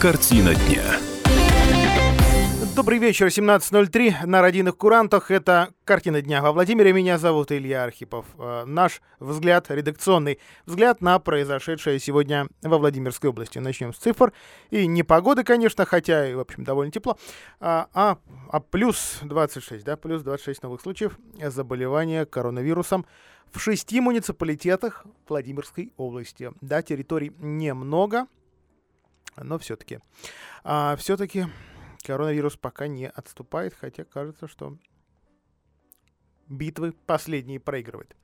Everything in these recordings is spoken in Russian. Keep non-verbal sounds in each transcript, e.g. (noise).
Картина дня. Добрый вечер, 17.03 на родийных курантах. Это «Картина дня» во Владимире. Меня зовут Илья Архипов. Э, наш взгляд, редакционный взгляд на произошедшее сегодня во Владимирской области. Начнем с цифр. И не погоды, конечно, хотя, в общем, довольно тепло. А, а, а плюс 26, да, плюс 26 новых случаев заболевания коронавирусом в шести муниципалитетах Владимирской области. Да, территорий немного, но все-таки. А, все-таки коронавирус пока не отступает, хотя кажется, что битвы последние проигрывает.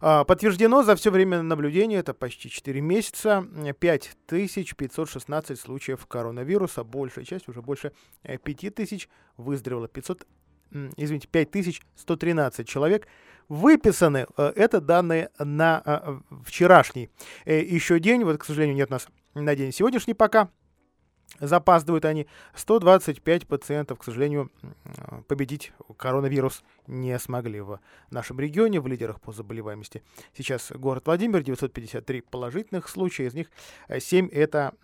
А, подтверждено за все время наблюдения, это почти 4 месяца, 5516 случаев коронавируса, большая часть, уже больше 5000, выздоровело 500, извините, 5113 человек. Выписаны, э, это данные на а, вчерашний э, еще день, вот, к сожалению, нет у нас на день сегодняшний пока, Запаздывают они. 125 пациентов, к сожалению, победить коронавирус не смогли в нашем регионе, в лидерах по заболеваемости. Сейчас город Владимир, 953 положительных случая, из них 7 это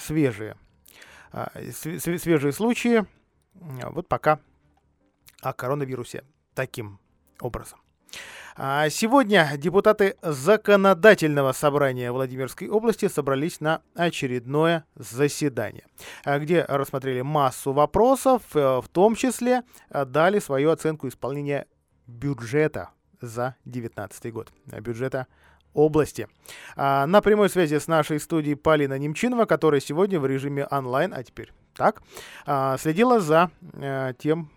свежие. А, свежие случаи. Вот пока о коронавирусе таким образом. А сегодня депутаты Законодательного собрания Владимирской области собрались на очередное заседание, а, где рассмотрели массу вопросов, э, в том числе э, дали свою оценку исполнения бюджета за 2019 год, бюджета области. А, на прямой связи с нашей студией Полина Немчинова, которая сегодня в режиме онлайн, а теперь так, следила за э, тем,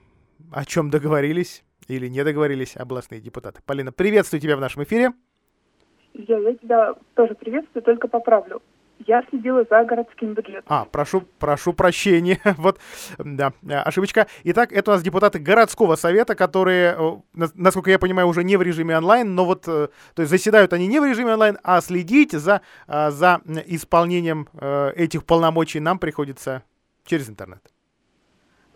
о чем договорились или не договорились областные депутаты. Полина, приветствую тебя в нашем эфире. Я, я тебя тоже приветствую, только поправлю. Я следила за городским бюджетом. А, прошу, прошу прощения. (laughs) вот, да, ошибочка. Итак, это у нас депутаты городского совета, которые, насколько я понимаю, уже не в режиме онлайн, но вот, э, то есть заседают они не в режиме онлайн, а следить за, а, за исполнением э, этих полномочий нам приходится через интернет.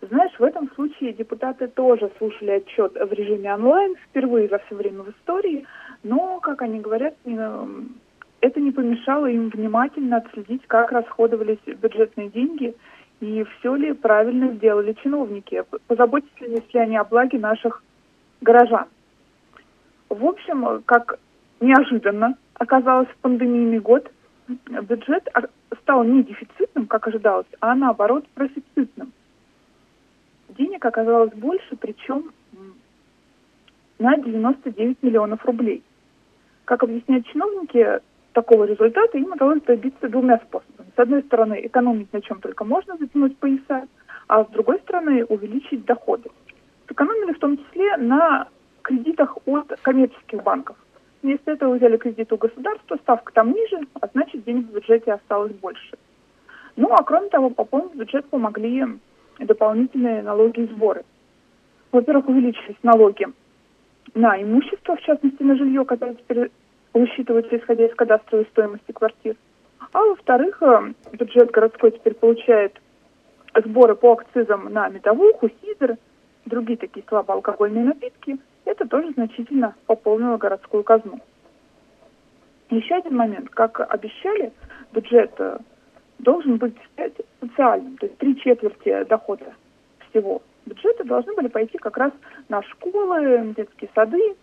Знаешь, в этом случае депутаты тоже слушали отчет в режиме онлайн впервые за все время в истории, но, как они говорят, это не помешало им внимательно отследить, как расходовались бюджетные деньги и все ли правильно сделали чиновники, позаботились ли они о благе наших горожан. В общем, как неожиданно оказалось в пандемийный год, бюджет стал не дефицитным, как ожидалось, а наоборот профицитным денег оказалось больше, причем на 99 миллионов рублей. Как объясняют чиновники, такого результата им удалось добиться двумя способами. С одной стороны, экономить на чем только можно, затянуть пояса, а с другой стороны, увеличить доходы. Сэкономили в том числе на кредитах от коммерческих банков. Вместо этого взяли кредит у государства, ставка там ниже, а значит денег в бюджете осталось больше. Ну, а кроме того, пополнить бюджет помогли дополнительные налоги и сборы. Во-первых, увеличились налоги на имущество, в частности на жилье, которое теперь высчитывается исходя из кадастровой стоимости квартир. А во-вторых, э, бюджет городской теперь получает сборы по акцизам на метовуху, сидр, другие такие слабоалкогольные напитки. Это тоже значительно пополнило городскую казну. Еще один момент. Как обещали, бюджет э, должен быть социальным, то есть три четверти дохода всего бюджета должны были пойти как раз на школы, детские сады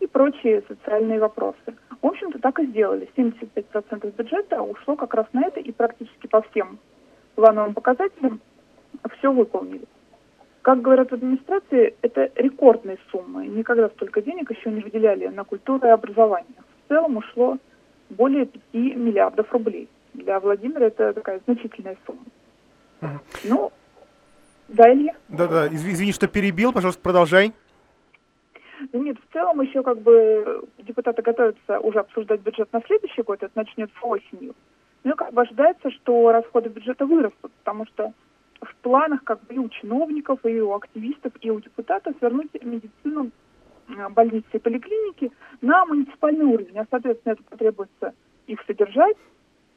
и прочие социальные вопросы. В общем-то, так и сделали. 75% бюджета ушло как раз на это, и практически по всем плановым показателям все выполнили. Как говорят в администрации, это рекордные суммы. Никогда столько денег еще не выделяли на культуру и образование. В целом ушло более 5 миллиардов рублей для Владимира это такая значительная сумма. Угу. Ну, да, Илья? Да-да, извини, что перебил, пожалуйста, продолжай. Ну нет, в целом еще как бы депутаты готовятся уже обсуждать бюджет на следующий год, это начнется осенью. Ну как бы ожидается, что расходы бюджета вырастут, потому что в планах как бы и у чиновников, и у активистов, и у депутатов вернуть медицину э, больницы и поликлиники на муниципальный уровень. А, соответственно, это потребуется их содержать,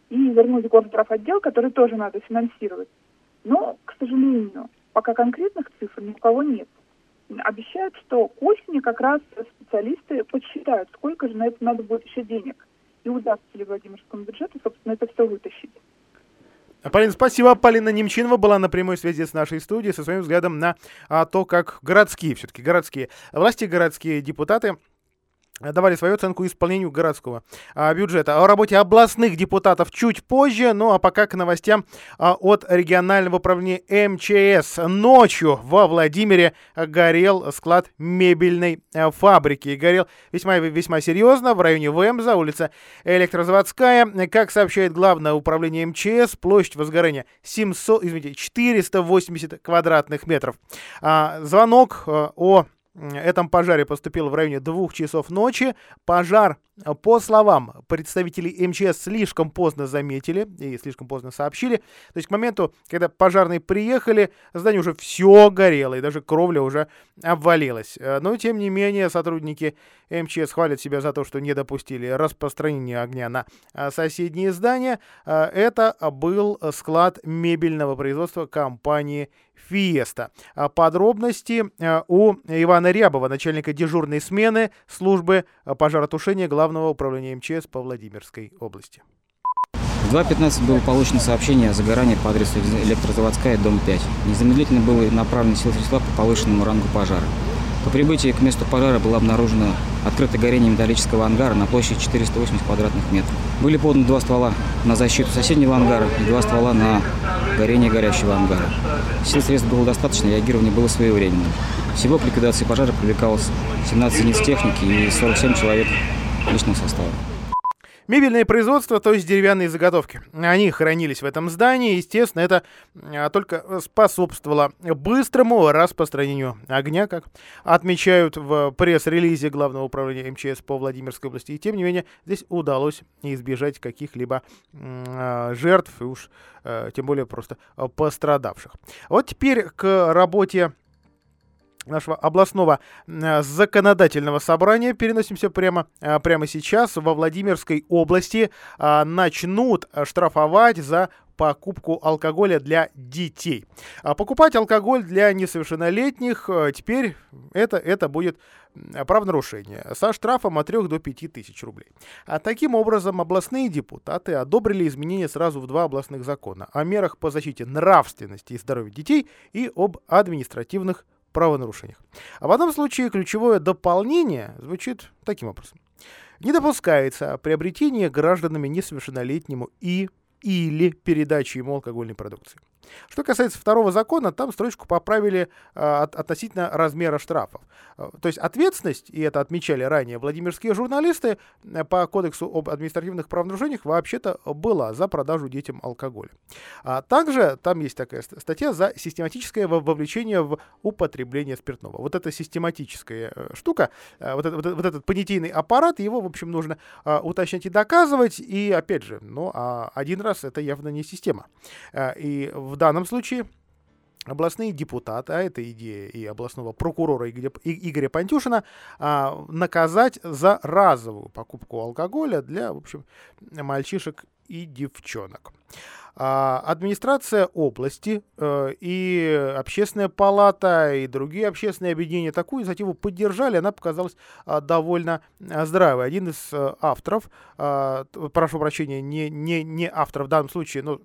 и вернуть горздрав отдел, который тоже надо финансировать. Но, к сожалению, пока конкретных цифр ни у кого нет. Обещают, что к осени как раз специалисты подсчитают, сколько же на это надо будет еще денег. И удастся ли Владимирскому бюджету, собственно, это все вытащить. Полина, спасибо. Полина Немчинова была на прямой связи с нашей студией со своим взглядом на а, то, как городские, все-таки городские власти, городские депутаты давали свою оценку исполнению городского а, бюджета. О работе областных депутатов чуть позже, ну а пока к новостям а, от регионального управления МЧС. Ночью во Владимире горел склад мебельной а, фабрики. Горел весьма весьма серьезно в районе ВМЗа, улица Электрозаводская. Как сообщает главное управление МЧС, площадь возгорания 700, извините, 480 квадратных метров. А, звонок а, о этом пожаре поступил в районе двух часов ночи. Пожар, э, по словам представителей МЧС, слишком поздно заметили и слишком поздно сообщили. То есть к моменту, когда пожарные приехали, здание уже все горело, и даже кровля уже обвалилась. Э, но, тем не менее, сотрудники МЧС хвалят себя за то, что не допустили распространения огня на э, соседние здания. Это был склад мебельного производства компании Фиеста. А подробности э, у Ивана Рябова, начальника дежурной смены службы э, пожаротушения Главного управления МЧС по Владимирской области. В 2.15 было получено сообщение о загорании по адресу электрозаводская, дом 5. Незамедлительно было направлено сил средства по повышенному рангу пожара. По прибытии к месту пожара было обнаружено открытое горение металлического ангара на площади 480 квадратных метров. Были поданы два ствола на защиту соседнего ангара и два ствола на горение горящего ангара. Сил средств было достаточно, реагирование было своевременным. Всего к ликвидации пожара привлекалось 17 единиц техники и 47 человек личного состава. Мебельное производство, то есть деревянные заготовки. Они хранились в этом здании, естественно, это а, только способствовало быстрому распространению огня, как отмечают в пресс-релизе Главного управления МЧС по Владимирской области. И тем не менее, здесь удалось избежать каких-либо а, жертв, и уж а, тем более просто пострадавших. Вот теперь к работе нашего областного э, законодательного собрания. Переносимся прямо, э, прямо сейчас. Во Владимирской области э, начнут штрафовать за покупку алкоголя для детей. А покупать алкоголь для несовершеннолетних теперь это, это будет правонарушение со штрафом от 3 до 5 тысяч рублей. А таким образом областные депутаты одобрили изменения сразу в два областных закона о мерах по защите нравственности и здоровья детей и об административных правонарушениях. А в одном случае ключевое дополнение звучит таким образом. Не допускается приобретение гражданами несовершеннолетнему и или передачи ему алкогольной продукции. Что касается второго закона, там строчку поправили э, относительно размера штрафов. Э, то есть ответственность, и это отмечали ранее владимирские журналисты, э, по кодексу об административных правонарушениях вообще-то была за продажу детям алкоголя. А также там есть такая статья за систематическое вовлечение в употребление спиртного. Вот эта систематическая э, штука, э, вот, это, вот, этот понятийный аппарат, его, в общем, нужно уточнять и доказывать. И опять же, ну, а один раз это явно не система. Э, и в данном случае областные депутаты, а это идея и областного прокурора Игоря Пантюшина, а, наказать за разовую покупку алкоголя для, в общем, мальчишек и девчонок. А, администрация области э, и общественная палата и другие общественные объединения такую инициативу поддержали, она показалась а, довольно а, здравой. Один из а, авторов, а, прошу прощения, не, не, не автор в данном случае, но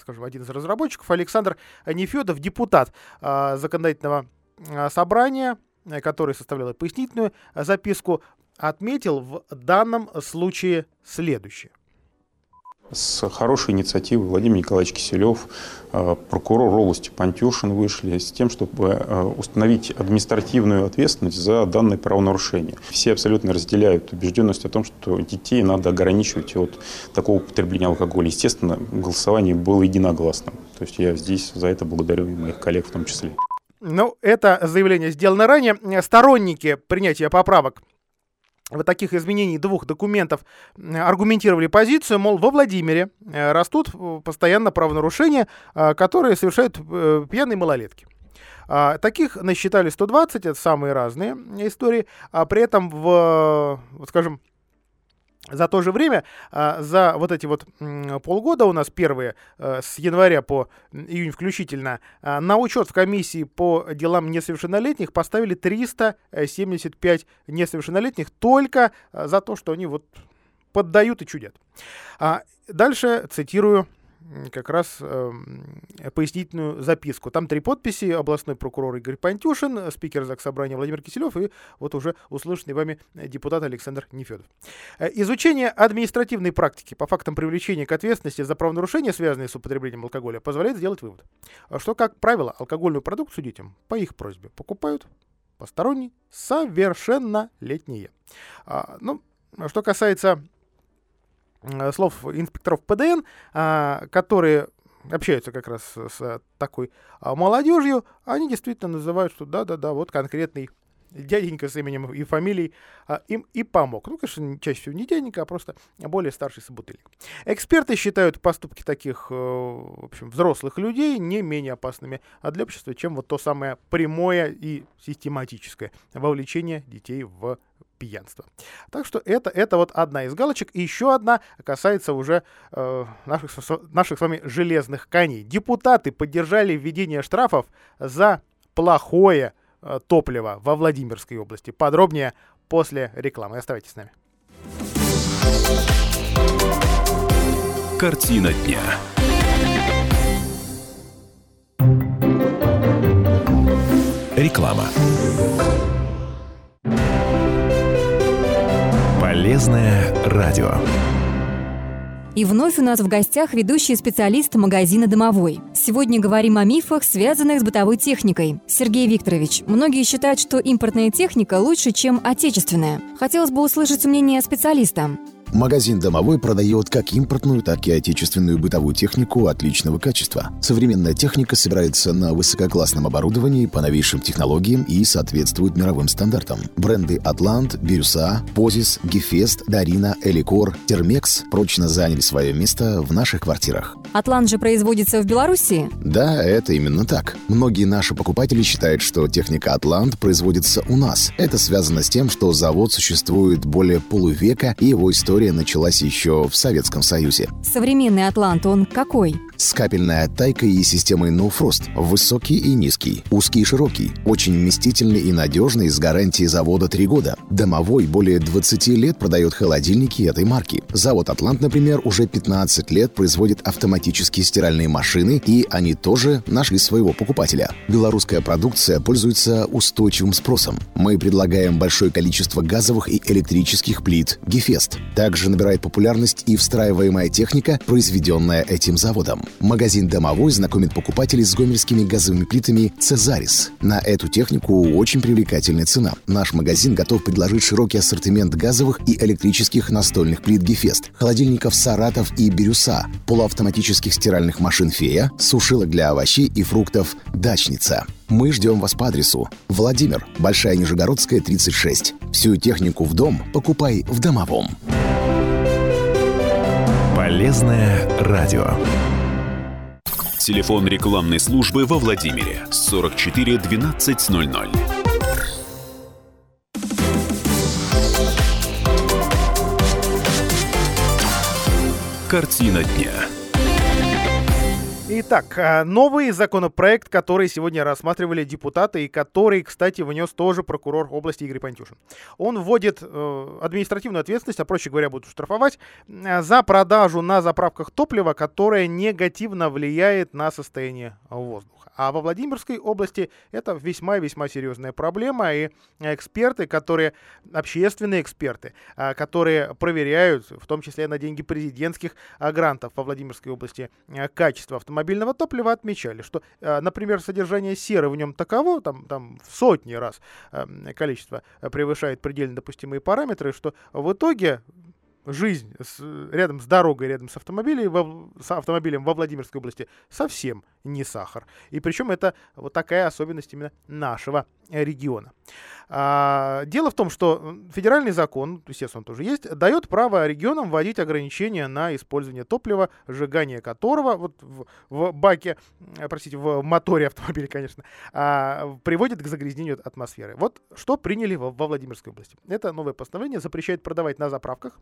скажем, один из разработчиков, Александр Нефедов, депутат законодательного собрания, э, который составлял пояснительную записку, отметил в данном случае следующее с хорошей инициативой Владимир Николаевич Киселев, э, прокурор области Пантюшин вышли с тем, чтобы э, установить административную ответственность за данное правонарушение. Все абсолютно разделяют убежденность о том, что детей надо ограничивать от такого употребления алкоголя. Естественно, голосование было единогласным. То есть я здесь за это благодарю моих коллег в том числе. Ну, это заявление сделано ранее. Сторонники принятия поправок вот таких изменений двух документов аргументировали позицию, мол, во Владимире э, растут э, постоянно правонарушения, э, которые совершают пьяные малолетки. А, таких насчитали 120, это самые разные истории, а при этом в, скажем, за то же время, а, за вот эти вот полгода у нас первые, э, с января по июнь включительно, а, на учет в комиссии по делам несовершеннолетних поставили 375 несовершеннолетних только а, за то, что они вот поддают и чудят. Дальше цитирую как раз э, пояснительную записку. Там три подписи. Областной прокурор Игорь Пантюшин, спикер Заксобрания Владимир Киселев и вот уже услышанный вами депутат Александр Нефедов. Э, изучение административной практики по фактам привлечения к ответственности за правонарушения, связанные с употреблением алкоголя, позволяет сделать вывод, что, как правило, алкогольную продукцию детям по их просьбе покупают посторонние совершеннолетние. А, ну, что касается Э, слов инспекторов ПДН, а, которые общаются как раз с такой а, молодежью, они действительно называют, что да-да-да, вот конкретный дяденька с именем и фамилией а, им и помог. Ну, конечно, чаще всего не дяденька, а просто более старший собутыльник. Эксперты считают поступки таких, э, в общем, взрослых людей не менее опасными для общества, чем вот то самое прямое и систематическое вовлечение детей в пьянства. Так что это, это вот одна из галочек. И еще одна касается уже э, наших, наших с вами железных коней. Депутаты поддержали введение штрафов за плохое э, топливо во Владимирской области. Подробнее после рекламы. Оставайтесь с нами. Картина дня. Реклама. Полезное радио. И вновь у нас в гостях ведущий специалист магазина «Домовой». Сегодня говорим о мифах, связанных с бытовой техникой. Сергей Викторович, многие считают, что импортная техника лучше, чем отечественная. Хотелось бы услышать мнение специалиста. Магазин «Домовой» продает как импортную, так и отечественную бытовую технику отличного качества. Современная техника собирается на высококлассном оборудовании по новейшим технологиям и соответствует мировым стандартам. Бренды «Атлант», «Бирюса», «Позис», «Гефест», «Дарина», «Эликор», «Термекс» прочно заняли свое место в наших квартирах. «Атлант» же производится в Беларуси? Да, это именно так. Многие наши покупатели считают, что техника «Атлант» производится у нас. Это связано с тем, что завод существует более полувека, и его история история началась еще в Советском Союзе. Современный Атлант, он какой? С капельной оттайкой и системой No Frost. Высокий и низкий, узкий и широкий. Очень вместительный и надежный с гарантией завода 3 года. Домовой более 20 лет продает холодильники этой марки. Завод «Атлант», например, уже 15 лет производит автоматические стиральные машины, и они тоже нашли своего покупателя. Белорусская продукция пользуется устойчивым спросом. Мы предлагаем большое количество газовых и электрических плит «Гефест». Также набирает популярность и встраиваемая техника, произведенная этим заводом. Магазин «Домовой» знакомит покупателей с гомельскими газовыми плитами «Цезарис». На эту технику очень привлекательная цена. Наш магазин готов предложить широкий ассортимент газовых и электрических настольных плит «Гефест», холодильников «Саратов» и «Бирюса», полуавтоматических стиральных машин «Фея», сушилок для овощей и фруктов «Дачница». Мы ждем вас по адресу Владимир, Большая Нижегородская, 36. Всю технику в дом покупай в Домовом. Полезное радио. Телефон рекламной службы во Владимире 44 1200. Картина дня. Итак, а, новый законопроект, который сегодня рассматривали депутаты и который, кстати, внес тоже прокурор области Игорь Пантюшин. Он вводит э, административную ответственность, а проще говоря, будут штрафовать, э, за продажу на заправках топлива, которое негативно влияет на состояние воздуха. А во Владимирской области это весьма-весьма серьезная проблема, и эксперты, которые, общественные эксперты, а, которые проверяют, в том числе на деньги президентских а, грантов во Владимирской области, а, качество автомобильного топлива, отмечали, что, например, содержание серы в нем таково, там, там в сотни раз количество превышает предельно допустимые параметры, что в итоге жизнь с, рядом с дорогой, рядом с автомобилем, во, с автомобилем во Владимирской области совсем не сахар. И причем это вот такая особенность именно нашего региона. А, дело в том, что федеральный закон, естественно, он тоже есть, дает право регионам вводить ограничения на использование топлива, сжигание которого вот в, в баке, простите, в моторе автомобиля, конечно, а, приводит к загрязнению атмосферы. Вот что приняли во, во Владимирской области. Это новое постановление запрещает продавать на заправках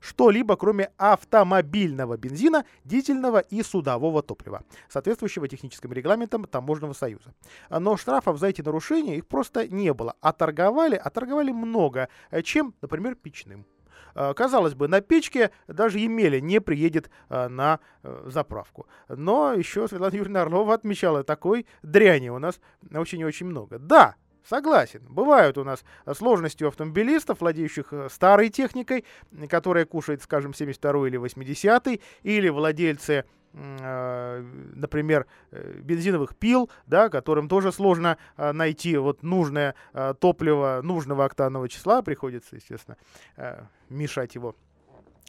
что-либо, кроме автомобильного бензина, дизельного и судового топлива, соответствующего техническим регламентам Таможенного союза. Но штрафов за эти нарушения их просто не было. А торговали, а торговали много, чем, например, печным. э, казалось бы, на печке даже Емеля не приедет э, на э, заправку. Но еще Светлана Юрьевна Орлова отмечала, такой дряни у нас очень и очень много. Да, Согласен. Бывают у нас сложности у автомобилистов, владеющих э, старой техникой, которая кушает, скажем, 72 или 80 или владельцы э, например, э, бензиновых пил, да, которым тоже сложно найти вот нужное топливо нужного октанового числа, приходится, естественно, мешать его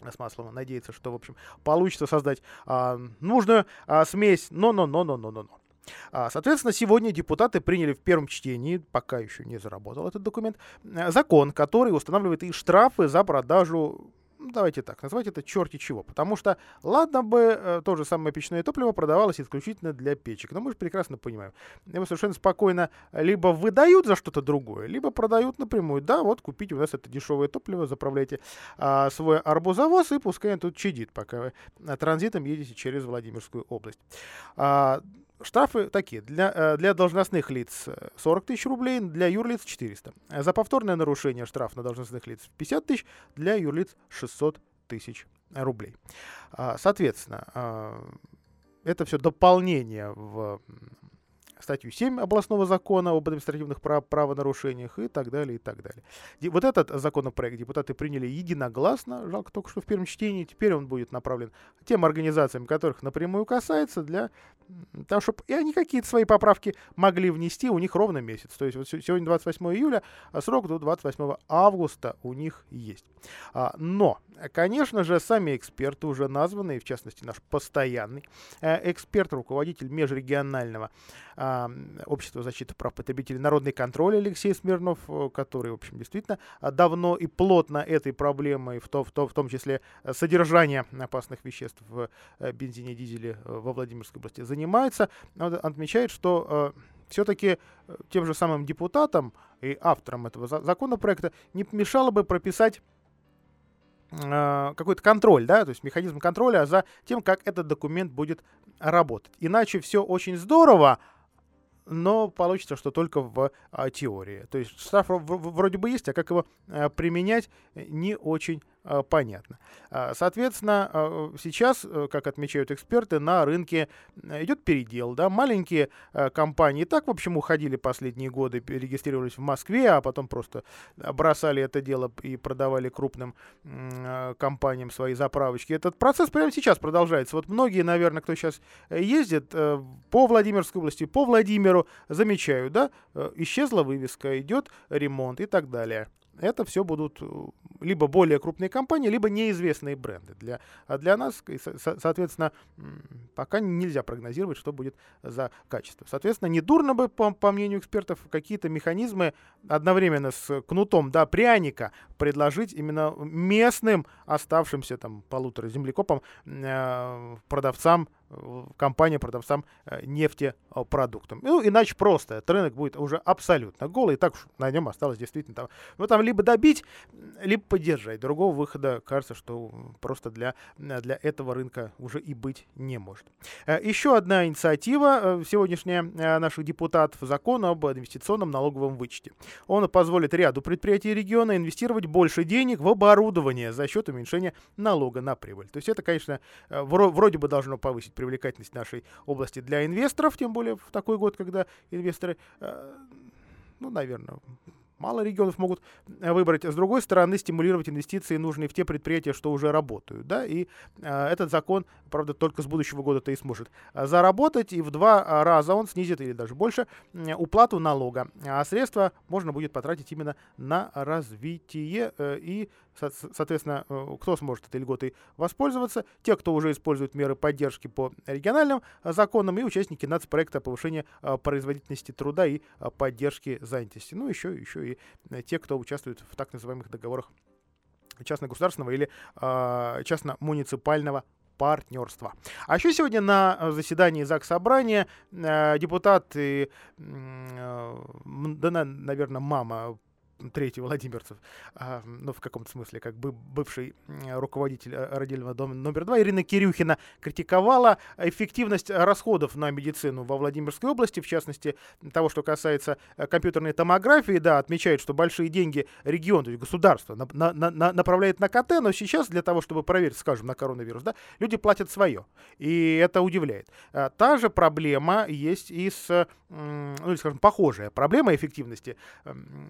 с маслом, надеяться, что, в общем, получится создать а, нужную а, смесь, но-но-но-но-но-но. А, соответственно, сегодня депутаты приняли в первом чтении, пока еще не заработал этот документ, э, закон, который устанавливает и штрафы за продажу давайте так, назвать это черти чего. Потому что, ладно бы, э, то же самое печное топливо продавалось исключительно для печек. Но мы же прекрасно понимаем, его совершенно спокойно либо выдают за что-то другое, либо продают напрямую. Да, вот купите у нас это дешевое топливо, заправляйте а, свой арбузовоз и пускай он тут чадит, пока вы э, транзитом едете через Владимирскую область. А, Штрафы такие. Для, э, для должностных лиц 40 тысяч рублей, для юрлиц 400. За повторное нарушение штраф на должностных лиц 50 тысяч, для юрлиц 600 тысяч рублей. А, соответственно, это все дополнение в статью 7 областного закона об административных прав, правонарушениях и так далее, и так далее. Вот этот законопроект депутаты приняли единогласно, жалко только что в первом чтении, теперь он будет направлен тем организациям, которых напрямую касается, для того, чтобы и они какие-то свои поправки могли внести, у них ровно месяц. То есть вот сегодня 28 июля, а срок до 28 августа у них есть. А, но, конечно же, сами эксперты уже названы, в частности наш постоянный э, эксперт, руководитель межрегионального а, общества защиты прав потребителей «Народный контроль» Алексей Смирнов, э, который, в общем, действительно давно и плотно этой проблемой, в, то, в, то, в том числе содержание опасных веществ в э, бензине и дизеле во Владимирской области, занимается, отмечает, что все-таки тем же самым депутатам и авторам этого законопроекта не помешало бы прописать какой-то контроль, да, то есть механизм контроля за тем, как этот документ будет работать. Иначе все очень здорово, но получится, что только в а, теории. То есть штраф вроде бы есть, а как его а, применять не очень а, понятно. А, соответственно, а, сейчас, э, как отмечают эксперты, на рынке э, идет передел. Да? Маленькие компании так, в общем, уходили последние годы, регистрировались в Москве, а потом просто бросали это дело и продавали крупным компаниям свои заправочки. Этот процесс прямо сейчас продолжается. Вот многие, наверное, кто сейчас ездит по Владимирской области, по Владимиру, замечают, да, исчезла вывеска, идет ремонт и так далее это все будут э, либо более крупные компании, либо неизвестные бренды. Для, а для нас, соответственно, пока нельзя прогнозировать, что будет за качество. Соответственно, недурно бы, по, по мнению экспертов, какие-то механизмы одновременно с кнутом да, пряника предложить именно местным оставшимся там полутора землекопам, э, продавцам компания продавцам э, нефтепродуктам. Ну, иначе просто этот рынок будет уже абсолютно голый, и так на нем осталось действительно там, ну, там либо добить, либо поддержать. Другого выхода, кажется, что просто для, для этого рынка уже и быть не может. Э, еще одна инициатива э, сегодняшняя наших депутатов закона об инвестиционном налоговом вычете. Он позволит ряду предприятий региона инвестировать больше денег в оборудование за счет уменьшения налога на прибыль. То есть это, конечно, вроде бы должно повысить привлекательность нашей области для инвесторов, тем более в такой год, когда инвесторы, э, ну, наверное, Мало регионов могут э, выбрать. С другой стороны, стимулировать инвестиции нужны в те предприятия, что уже работают. Да? И э, этот закон, правда, только с будущего года-то и сможет э, заработать. И в два раза он снизит или даже больше э, уплату налога. А средства можно будет потратить именно на развитие. Э, и, со- соответственно, э, кто сможет этой льготой воспользоваться? Те, кто уже использует меры поддержки по региональным э, законам и участники нацпроекта повышения э, производительности труда и э, поддержки занятости. Ну, еще, еще и Э, те, кто участвует в так называемых договорах частно-государственного или э, частно-муниципального партнерства. А еще сегодня на э, заседании ЗАГС Собрания э, депутаты, э, да, наверное, мама третий Владимирцев, а, ну, в каком-то смысле, как бы бывший руководитель э, родильного дома номер два, Ирина Кирюхина, критиковала эффективность расходов на медицину во Владимирской области, в частности, того, что касается э, компьютерной томографии, да, отмечает, что большие деньги регион, то есть государство, на, на, на, направляет на КТ, но сейчас для того, чтобы проверить, скажем, на коронавирус, да, люди платят свое. И это удивляет. А, та же проблема есть и с, ну, или, скажем, похожая проблема эффективности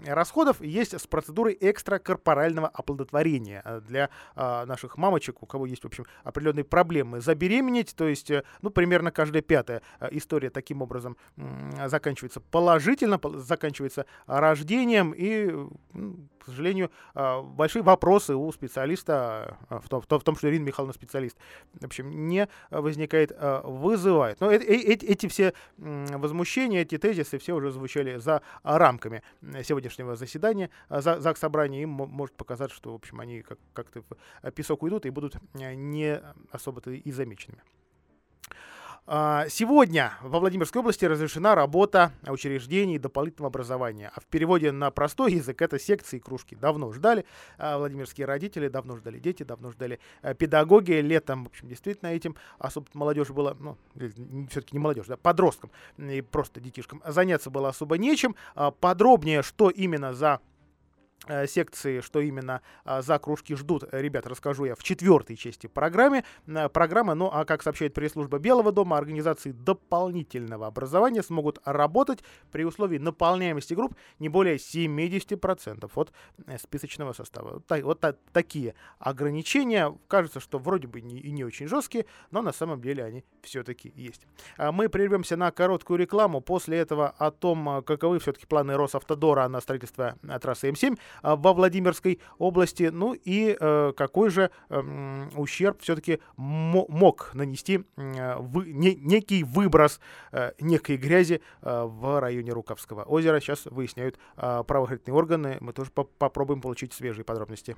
расходов есть с процедурой экстракорпорального оплодотворения э, для а, наших мамочек, у кого есть, в общем, определенные проблемы забеременеть, то есть, э, ну, примерно каждая пятая э, история таким образом заканчивается положительно, заканчивается рождением, и, к сожалению, большие вопросы у специалиста, в том, в том что Ирина Михайловна специалист, в общем, не возникает, вызывает. Но эти, эти все возмущения, эти тезисы все уже звучали за рамками сегодняшнего заседания ЗАГС собрания. Им может показаться, что, в общем, они как- как-то в песок уйдут и будут не особо-то и замеченными. А, сегодня во Владимирской области разрешена работа учреждений дополнительного образования. А в переводе на простой язык это секции и кружки. Давно ждали а, владимирские родители, давно ждали дети, давно ждали а, педагоги. Летом, в общем, действительно этим особо молодежь была, ну, все-таки не молодежь, да, подросткам и просто детишкам заняться было особо нечем. Подробнее, что именно за Э, секции, что именно а, за кружки ждут ребят, расскажу я в четвертой части программы. Э, программы, ну а как сообщает пресс-служба Белого дома, организации дополнительного образования смогут работать при условии наполняемости групп не более 70% от э, списочного состава. Вот, вот такие ограничения. Кажется, что вроде бы не, и не очень жесткие, но на самом деле они все-таки есть. А мы прервемся на короткую рекламу. После этого о том, каковы все-таки планы Росавтодора на строительство трассы М7. А, во Владимирской области. Ну и э, какой же э, ущерб все-таки мог нанести э, некий выброс э, некой грязи э, в районе Рукавского озера. Сейчас выясняют э, правоохранительные органы. Мы тоже по попробуем получить свежие подробности.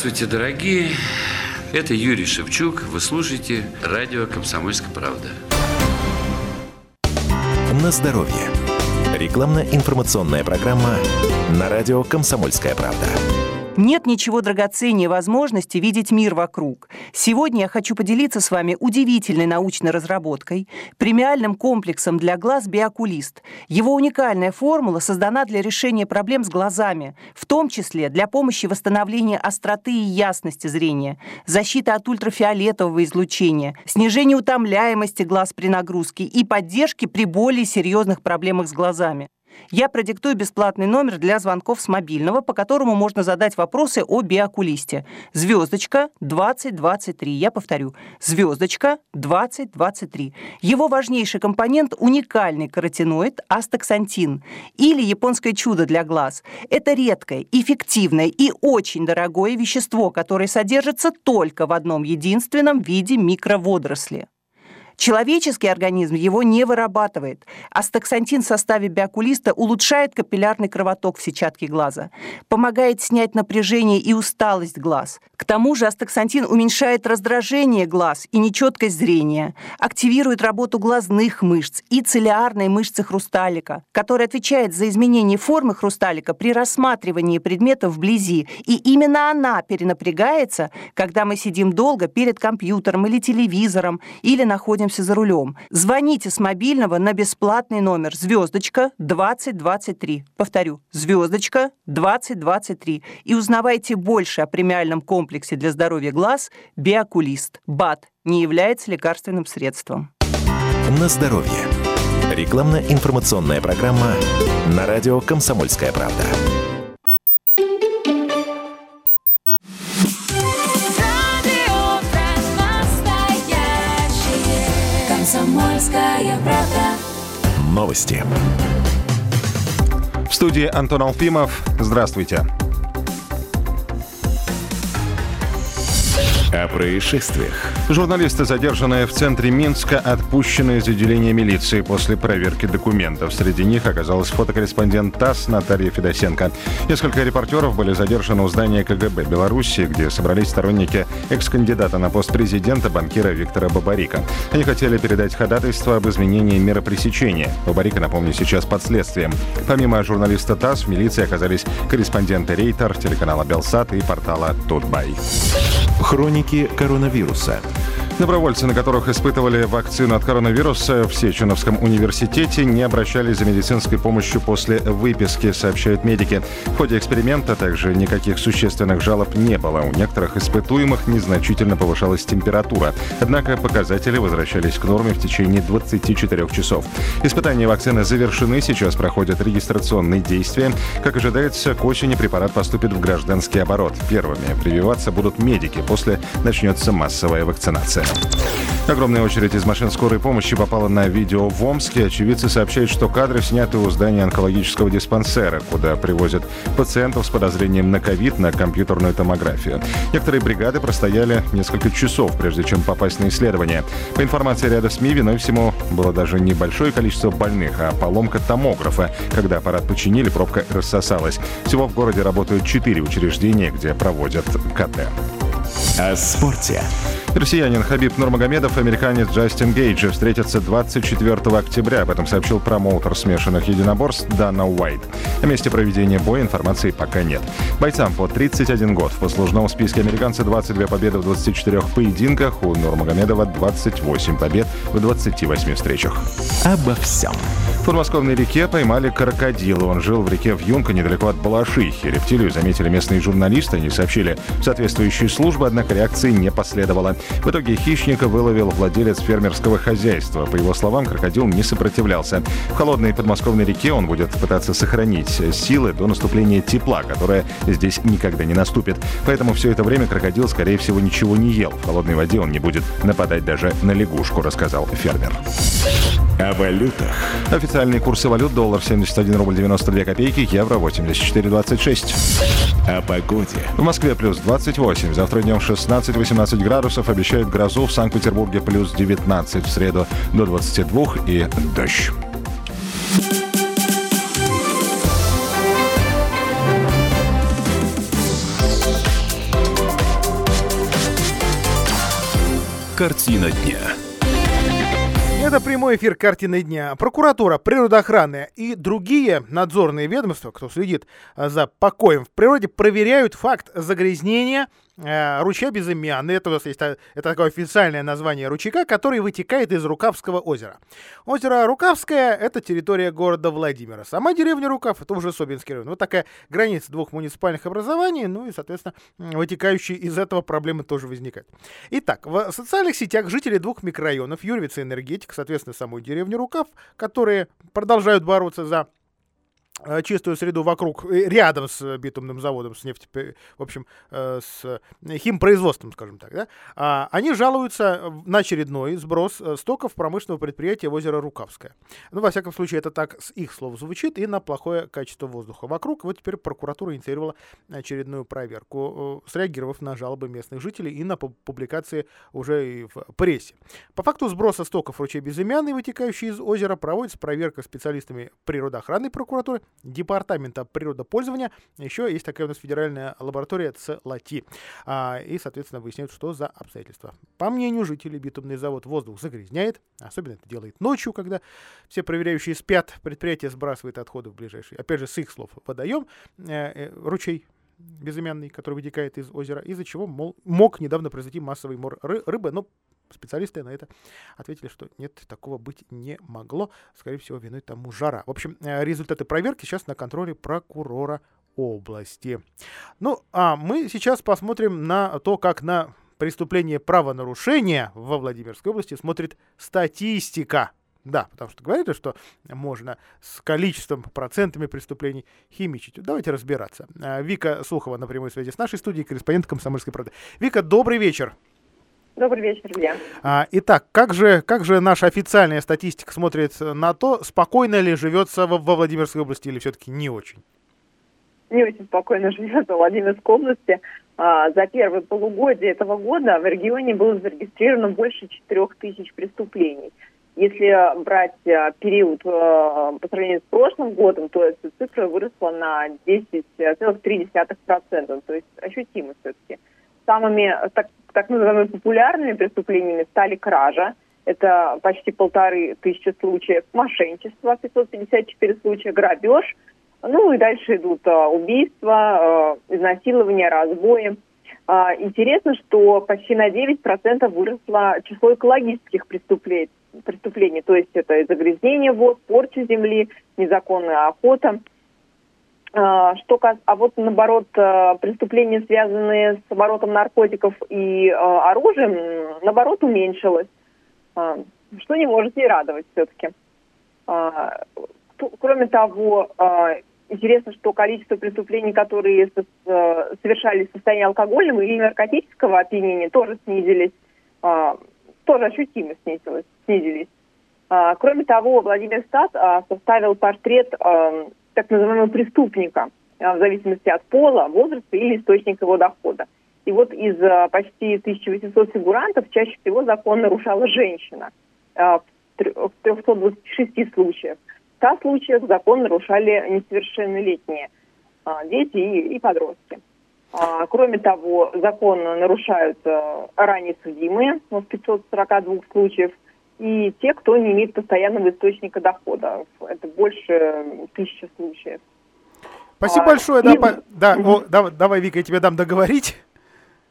Здравствуйте, дорогие. Это Юрий Шевчук. Вы слушаете радио «Комсомольская правда». На здоровье. Рекламно-информационная программа на радио «Комсомольская правда». Нет ничего драгоценнее возможности видеть мир вокруг. Сегодня я хочу поделиться с вами удивительной научной разработкой, премиальным комплексом для глаз «Биокулист». Его уникальная формула создана для решения проблем с глазами, в том числе для помощи восстановления остроты и ясности зрения, защиты от ультрафиолетового излучения, снижения утомляемости глаз при нагрузке и поддержки при более серьезных проблемах с глазами. Я продиктую бесплатный номер для звонков с мобильного, по которому можно задать вопросы о биокулисте. Звездочка 2023. Я повторю. Звездочка 2023. Его важнейший компонент – уникальный каротиноид астаксантин или японское чудо для глаз. Это редкое, эффективное и очень дорогое вещество, которое содержится только в одном единственном виде микроводоросли. Человеческий организм его не вырабатывает. Астаксантин в составе биокулиста улучшает капиллярный кровоток в сетчатке глаза, помогает снять напряжение и усталость глаз. К тому же астаксантин уменьшает раздражение глаз и нечеткость зрения, активирует работу глазных мышц и целиарной мышцы хрусталика, которая отвечает за изменение формы хрусталика при рассматривании предметов вблизи. И именно она перенапрягается, когда мы сидим долго перед компьютером или телевизором или находимся находимся за рулем. Звоните с мобильного на бесплатный номер звездочка 2023. Повторю, звездочка 2023. И узнавайте больше о премиальном комплексе для здоровья глаз Биокулист. БАТ не является лекарственным средством. На здоровье. Рекламно-информационная программа на радио «Комсомольская правда». «Комсомольская правда». Новости. В студии Антон Алфимов. Здравствуйте. О происшествиях. Журналисты, задержанные в центре Минска, отпущены из отделения милиции после проверки документов. Среди них оказалась фотокорреспондент ТАСС Наталья Федосенко. Несколько репортеров были задержаны у здания КГБ Беларуси, где собрались сторонники экс-кандидата на пост президента банкира Виктора Бабарика. Они хотели передать ходатайство об изменении меры пресечения. Бабарика, напомню, сейчас под следствием. Помимо журналиста ТАСС, в милиции оказались корреспонденты Рейтер, телеканала Белсат и портала Тутбай. Хроники коронавируса. Добровольцы, на которых испытывали вакцину от коронавируса в Сеченовском университете, не обращались за медицинской помощью после выписки, сообщают медики. В ходе эксперимента также никаких существенных жалоб не было. У некоторых испытуемых незначительно повышалась температура. Однако показатели возвращались к норме в течение 24 часов. Испытания вакцины завершены, сейчас проходят регистрационные действия. Как ожидается, к осени препарат поступит в гражданский оборот. Первыми прививаться будут медики. После начнется массовая вакцинация. Огромная очередь из машин скорой помощи попала на видео в Омске. Очевидцы сообщают, что кадры сняты у здания онкологического диспансера, куда привозят пациентов с подозрением на ковид на компьютерную томографию. Некоторые бригады простояли несколько часов, прежде чем попасть на исследование. По информации ряда СМИ, виной всему было даже небольшое количество больных, а поломка томографа. Когда аппарат починили, пробка рассосалась. Всего в городе работают четыре учреждения, где проводят КТ. О спорте. Россиянин Хабиб Нурмагомедов и американец Джастин Гейджи встретятся 24 октября. Об этом сообщил промоутер смешанных единоборств Дана Уайт. О месте проведения боя информации пока нет. Бойцам по 31 год. В послужном списке американца 22 победы в 24 поединках. У Нурмагомедова 28 побед в 28 встречах. Обо всем. В подмосковной реке поймали крокодила. Он жил в реке Вьюнка недалеко от Балашихи. Рептилию заметили местные журналисты. Они сообщили в соответствующие службы, однако реакции не последовало. В итоге хищника выловил владелец фермерского хозяйства. По его словам, крокодил не сопротивлялся. В холодной подмосковной реке он будет пытаться сохранить силы до наступления тепла, которое здесь никогда не наступит. Поэтому все это время крокодил, скорее всего, ничего не ел. В холодной воде он не будет нападать даже на лягушку, рассказал фермер. О валютах. Официальные курсы валют. Доллар 71 рубль 92 копейки, евро 84,26. О погоде. В Москве плюс 28, завтра днем 16-18 градусов, обещают грозу, в Санкт-Петербурге плюс 19, в среду до 22 и дождь. Картина дня. Это прямой эфир «Картины дня». Прокуратура, природоохранная и другие надзорные ведомства, кто следит за покоем в природе, проверяют факт загрязнения ручья Безымянный. Это есть это такое официальное название ручейка, который вытекает из Рукавского озера. Озеро Рукавское – это территория города Владимира. Сама деревня Рукав – это уже Собинский район. Вот такая граница двух муниципальных образований, ну и, соответственно, вытекающие из этого проблемы тоже возникают. Итак, в социальных сетях жители двух микрорайонов Юрвица энергетик, соответственно, самой деревни Рукав, которые продолжают бороться за Э, чистую среду вокруг, э, рядом с битумным заводом, с нефть, в общем, э, с химпроизводством, скажем так, да, а, они жалуются на очередной сброс стоков промышленного предприятия в озеро Рукавское. Ну, во всяком случае, это так с их слов звучит, и на плохое качество воздуха вокруг. Вот теперь прокуратура инициировала очередную проверку, среагировав на жалобы местных жителей и на публикации уже и в прессе. По факту сброса стоков ручей Безымянный, вытекающий из озера, проводится проверка специалистами природоохранной прокуратуры Департамента природопользования. Еще есть такая у нас федеральная лаборатория ЦЛАТИ. А, и, соответственно, выясняют, что за обстоятельства. По мнению жителей, битумный завод воздух загрязняет. Особенно это делает ночью, когда все проверяющие спят. Предприятие сбрасывает отходы в ближайший, опять же, с их слов, водоем, э, э, ручей безымянный, который вытекает из озера, из-за чего мол, мог недавно произойти массовый мор рыбы, но Специалисты на это ответили, что нет, такого быть не могло. Скорее всего, виной тому жара. В общем, э, результаты проверки сейчас на контроле прокурора области. Ну, а мы сейчас посмотрим на то, как на преступление правонарушения во Владимирской области смотрит статистика. Да, потому что говорили, что можно с количеством, процентами преступлений химичить. Давайте разбираться. Э, Вика Сухова на прямой связи с нашей студией, корреспондент «Комсомольской правды». Вика, добрый вечер. Добрый вечер, Илья. А, итак, как же, как же наша официальная статистика смотрит на то, спокойно ли живется во, во Владимирской области или все-таки не очень? Не очень спокойно (laughs) живется в Владимирской области. А, за первое полугодие этого года в регионе было зарегистрировано больше 4 тысяч преступлений. Если брать а, период по сравнению с прошлым годом, то эта цифра выросла на 10,3%, то есть ощутимо все-таки. Самыми так, так называемыми популярными преступлениями стали кража, это почти полторы тысячи случаев, мошенничество, 554 случая, грабеж, ну и дальше идут а, убийства, а, изнасилования, разбои. А, интересно, что почти на 9% выросло число экологических преступлений, преступлений, то есть это загрязнение вод, порча земли, незаконная охота. А, что, а вот наоборот, а, преступления, связанные с оборотом наркотиков и а, оружием, наоборот, уменьшилось. Что не может не радовать все-таки. Кроме того, интересно, что количество преступлений, которые совершались в состоянии алкогольного или наркотического опьянения, тоже снизились, тоже ощутимо снизились. снизились. Кроме того, Владимир Стат составил портрет так называемого преступника, э, в зависимости от пола, возраста или источника его дохода. И вот из э, почти 1800 фигурантов чаще всего закон нарушала женщина э, в 326 случаях. В 100 случаях закон нарушали несовершеннолетние дети и, подростки. Кроме того, закон нарушают ранее судимые в 542 случаев – и те, кто не имеет постоянного источника дохода. Это больше тысячи случаев. Спасибо а, большое. И... Да, по... да, о, давай, давай, Вика, я тебе дам договорить.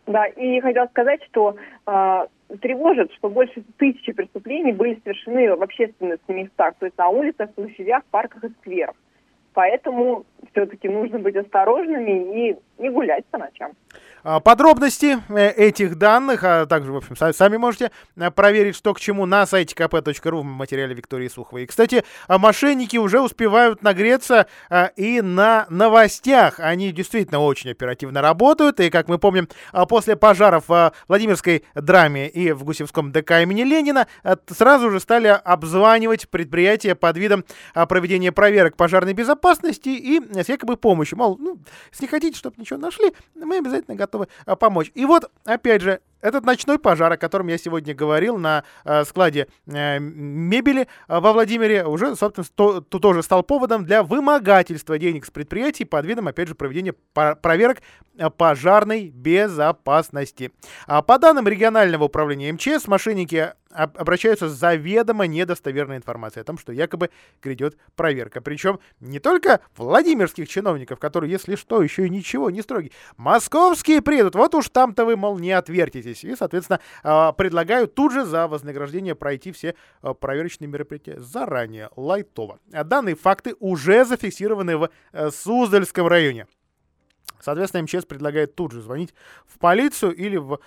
Да, и хотел сказать, что э, тревожит, что больше тысячи преступлений были совершены в общественных местах, то есть на улицах, площадях, парках и скверах. Поэтому все-таки нужно быть осторожными и не гулять по ночам. А, подробности э, этих данных, а также, в общем, сами можете э, проверить, что к чему на сайте kp.ru в материале Виктории Суховой. И, кстати, а, мошенники уже успевают нагреться и на новостях. Они действительно очень оперативно работают. И, как мы помним, после пожаров в Владимирской драме и в Гусевском ДК имени Ленина сразу же стали обзванивать предприятия под видом проведения проверок пожарной безопасности и с якобы помощью. Мол, ну, если хотите, чтобы ничего нашли, мы обязательно готовы а, помочь. И вот, опять же, этот ночной пожар, о котором я сегодня говорил на э, складе э, мебели э, во Владимире, уже, собственно, то, то, тоже стал поводом для вымогательства денег с предприятий под видом, опять же, проведения проверок э, пожарной безопасности. А по данным регионального управления МЧС, мошенники обращаются с заведомо недостоверной информацией о том, что якобы грядет проверка. Причем не только владимирских чиновников, которые, если что, еще и ничего не строгие. Московские приедут, вот уж там-то вы, мол, не отвертитесь. И, соответственно, а, предлагаю тут же за вознаграждение пройти все а, проверочные мероприятия заранее, лайтово. Данные факты уже зафиксированы в э, Суздальском районе. Соответственно, МЧС предлагает тут же звонить в полицию или в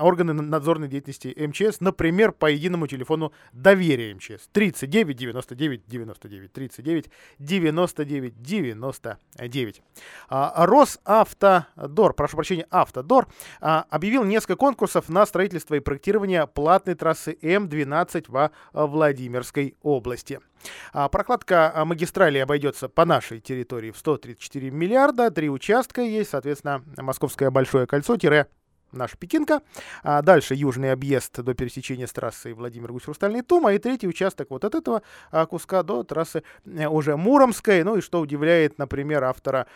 органы надзорной деятельности МЧС, например, по единому телефону доверия МЧС 39 99 99 39 99 99. А, Росавтодор, прошу прощения, Автодор а, объявил несколько конкурсов на строительство и проектирование платной трассы М12 во Владимирской области. А прокладка а, магистрали обойдется по нашей территории в 134 миллиарда. Три участка есть, соответственно, Московское Большое кольцо наша Пекинка. А дальше южный объезд до пересечения с трассой Владимир Гусь Хрустальный Тума. И третий участок вот от этого а, куска до трассы э, уже Муромской. Ну и что удивляет, например, автора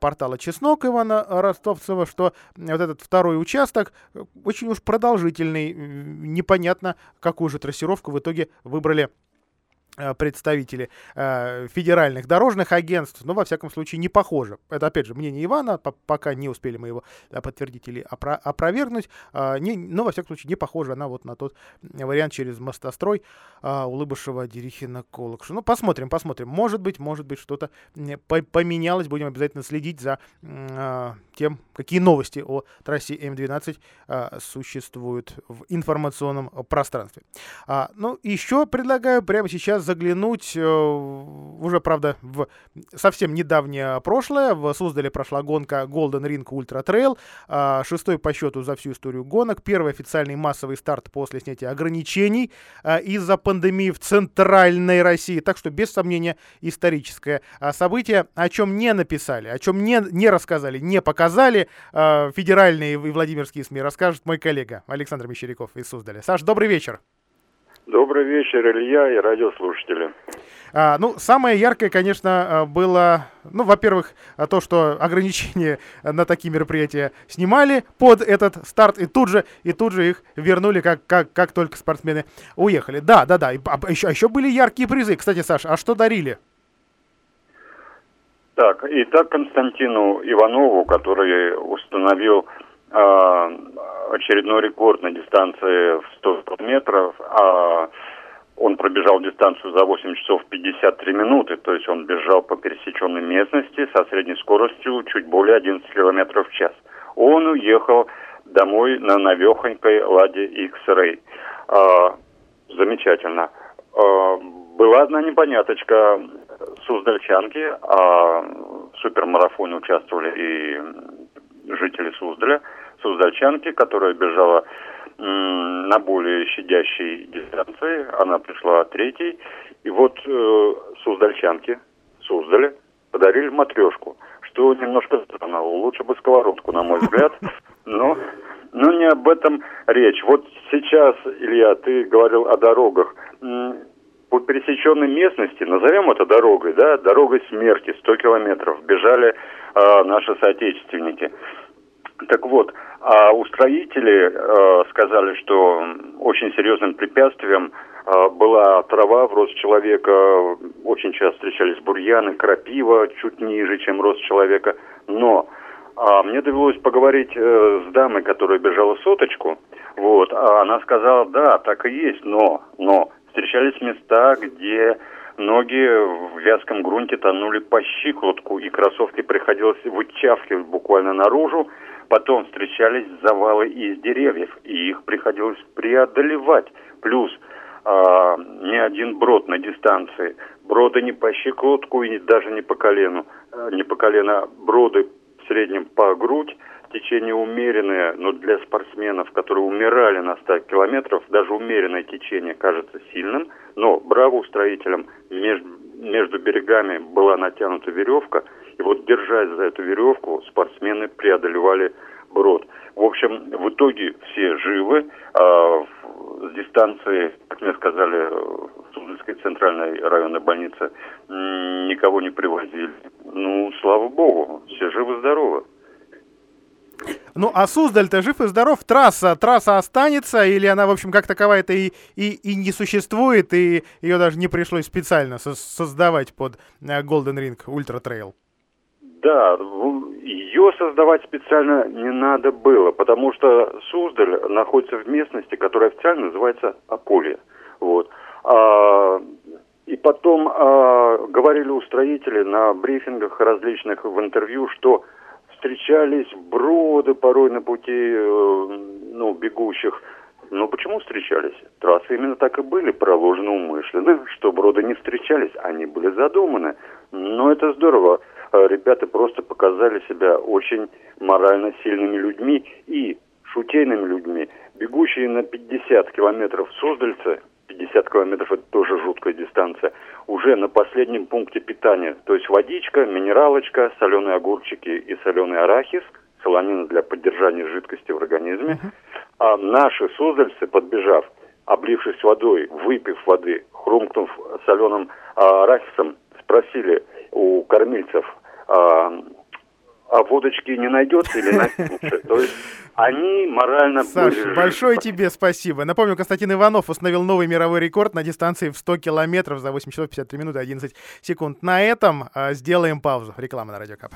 портала Чеснок Ивана Ростовцева, что вот этот второй участок э, очень уж продолжительный. Непонятно, какую же трассировку в итоге выбрали Э, представители э, федеральных дорожных агентств, но, во всяком случае, не похоже. Это, опять же, мнение Ивана, по пока не успели мы его э, подтвердить или опро опровергнуть, э, но, во всяком случае, не похожа она вот на тот вариант через мостострой э, Улыбышева, Дерихина, Колокшу. Ну, посмотрим, посмотрим. Может быть, может быть, что-то поменялось. Будем обязательно следить за э, тем, какие новости о трассе М12 э, существуют в информационном пространстве. А, ну, еще предлагаю прямо сейчас заглянуть э, уже, правда, в совсем недавнее прошлое. В Суздале прошла гонка Golden Ring Ultra Trail, шестой по счету за всю историю гонок, первый официальный массовый старт после снятия ограничений э, из-за пандемии в центральной России. Так что, без сомнения, историческое событие, о чем не написали, о чем не, не рассказали, не показали э, федеральные и владимирские СМИ, расскажет мой коллега Александр Мещеряков из Суздаля. Саш, добрый вечер. Добрый вечер, Илья и радиослушатели. А, ну, самое яркое, конечно, а, было, ну, во-первых, а, то, что ограничения на такие мероприятия снимали под этот старт, и тут же, и тут же их вернули, как, как, как только спортсмены уехали. Да, да, да. И, а, еще, еще были яркие призы. Кстати, Саш, а что дарили? Так, и так Константину Иванову, который установил э, очередной рекорд на дистанции в 100 метров, а он пробежал дистанцию за 8 часов 53 минуты, то есть он бежал по пересеченной местности со средней скоростью чуть более 11 километров в час. Он уехал домой на новехонькой Ладе X-Ray. А, замечательно. А, была одна непоняточка. Суздальчанки, а в супермарафоне участвовали и жители Суздаля – суздальчанки, которая бежала на более щадящей дистанции. Она пришла третьей. И вот э, суздальчанки, Суздали, подарили матрешку, что немножко странно. Лучше бы сковородку, на мой взгляд. (laughs) Но, но не об этом речь. Вот сейчас, Илья, ты говорил о дорогах. По пересеченной местности, назовем это дорогой, да, дорогой смерти, 100 километров, бежали э, наши соотечественники. Так вот, а устроители э, сказали, что очень серьезным препятствием э, была трава в рост человека, очень часто встречались бурьяны, крапива чуть ниже, чем рост человека. Но а мне довелось поговорить э, с дамой, которая бежала соточку, вот, а она сказала, да, так и есть, но, но встречались места, где ноги в вязком грунте тонули по щиколотку, и кроссовки приходилось вычавкивать буквально наружу, Потом встречались завалы из деревьев, и их приходилось преодолевать. Плюс а, не один брод на дистанции. Броды не по щекотку и даже не по колену. А, не по колено, броды в среднем по грудь. Течение умеренное, но для спортсменов, которые умирали на 100 километров, даже умеренное течение кажется сильным. Но браво устроителям между, между берегами была натянута веревка – и вот держась за эту веревку, спортсмены преодолевали Брод. В общем, в итоге все живы. А, с дистанции, как мне сказали, Суздальской центральной районной больницы никого не привозили. Ну, слава богу, все живы-здоровы. Ну, а Суздаль-то жив и здоров. Трасса, трасса останется, или она, в общем, как таковая-то и, и, и не существует, и ее даже не пришлось специально со создавать под э, Golden Ring Ultra Trail? Да, ее создавать специально не надо было, потому что Суздаль находится в местности, которая официально называется Аполье. Вот. А, и потом а, говорили устроители на брифингах различных в интервью, что встречались броды порой на пути э, ну, бегущих. Но почему встречались? Трассы именно так и были проложены умышленно, что броды не встречались, они были задуманы. Но это здорово. Э, ребята просто показали себя очень морально сильными людьми и шутейными людьми. Бегущие на 50 километров в Суздальце 50 километров это тоже жуткая дистанция, уже на последнем пункте питания. То есть водичка, минералочка, соленые огурчики и соленый арахис, солонина для поддержания жидкости в организме. А наши суздальцы, подбежав, облившись водой, выпив воды, хрумкнув соленым а, арахисом, спросили у кормильцев, а, а водочки не найдется или найдется. То есть они морально Саш, были... большое тебе спасибо. Напомню, Константин Иванов установил новый мировой рекорд на дистанции в 100 километров за 8 часов 53 минуты 11 секунд. На этом э, сделаем паузу. Реклама на Радио КП.